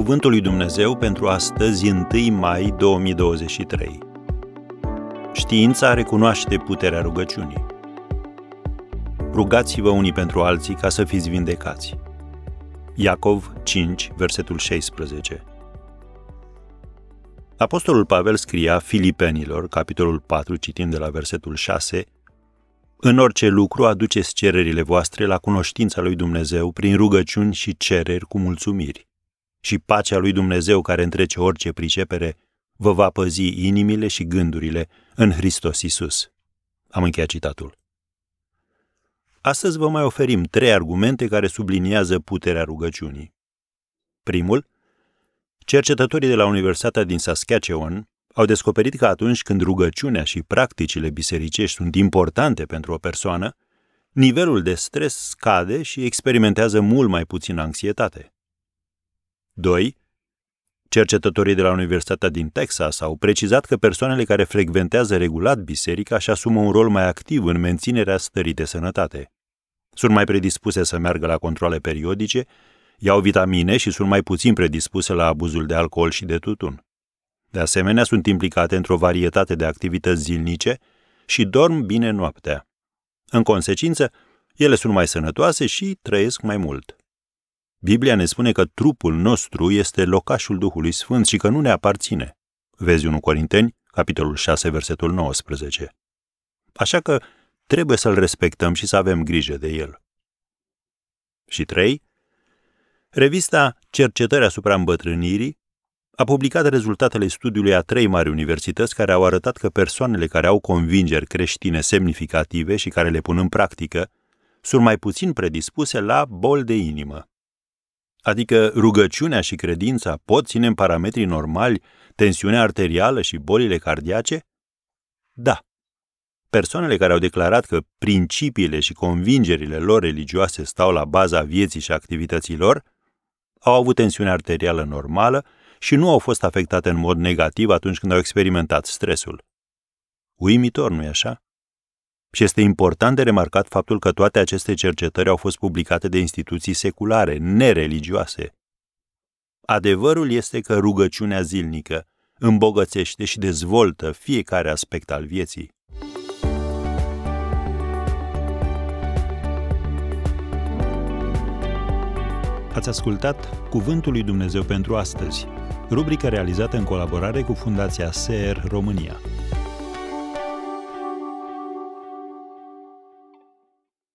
Cuvântul lui Dumnezeu pentru astăzi, 1 mai 2023. Știința recunoaște puterea rugăciunii. Rugați-vă unii pentru alții ca să fiți vindecați. Iacov 5, versetul 16. Apostolul Pavel scria Filipenilor, capitolul 4, citind de la versetul 6, În orice lucru aduceți cererile voastre la cunoștința lui Dumnezeu prin rugăciuni și cereri cu mulțumiri și pacea lui Dumnezeu care întrece orice pricepere vă va păzi inimile și gândurile în Hristos Isus. Am încheiat citatul. Astăzi vă mai oferim trei argumente care subliniază puterea rugăciunii. Primul, cercetătorii de la Universitatea din Saskatchewan au descoperit că atunci când rugăciunea și practicile bisericești sunt importante pentru o persoană, nivelul de stres scade și experimentează mult mai puțin anxietate. 2. Cercetătorii de la Universitatea din Texas au precizat că persoanele care frecventează regulat biserica își asumă un rol mai activ în menținerea stării de sănătate. Sunt mai predispuse să meargă la controle periodice, iau vitamine și sunt mai puțin predispuse la abuzul de alcool și de tutun. De asemenea, sunt implicate într-o varietate de activități zilnice și dorm bine noaptea. În consecință, ele sunt mai sănătoase și trăiesc mai mult. Biblia ne spune că trupul nostru este locașul Duhului Sfânt și că nu ne aparține. Vezi 1 Corinteni, capitolul 6, versetul 19. Așa că trebuie să-l respectăm și să avem grijă de el. Și 3. Revista Cercetări asupra îmbătrânirii a publicat rezultatele studiului a trei mari universități care au arătat că persoanele care au convingeri creștine semnificative și care le pun în practică sunt mai puțin predispuse la boli de inimă. Adică rugăciunea și credința pot ține în parametrii normali tensiunea arterială și bolile cardiace? Da. Persoanele care au declarat că principiile și convingerile lor religioase stau la baza vieții și activității lor, au avut tensiune arterială normală și nu au fost afectate în mod negativ atunci când au experimentat stresul. Uimitor, nu-i așa? Și este important de remarcat faptul că toate aceste cercetări au fost publicate de instituții seculare, nereligioase. Adevărul este că rugăciunea zilnică îmbogățește și dezvoltă fiecare aspect al vieții. Ați ascultat Cuvântul lui Dumnezeu pentru astăzi, rubrica realizată în colaborare cu Fundația SER România.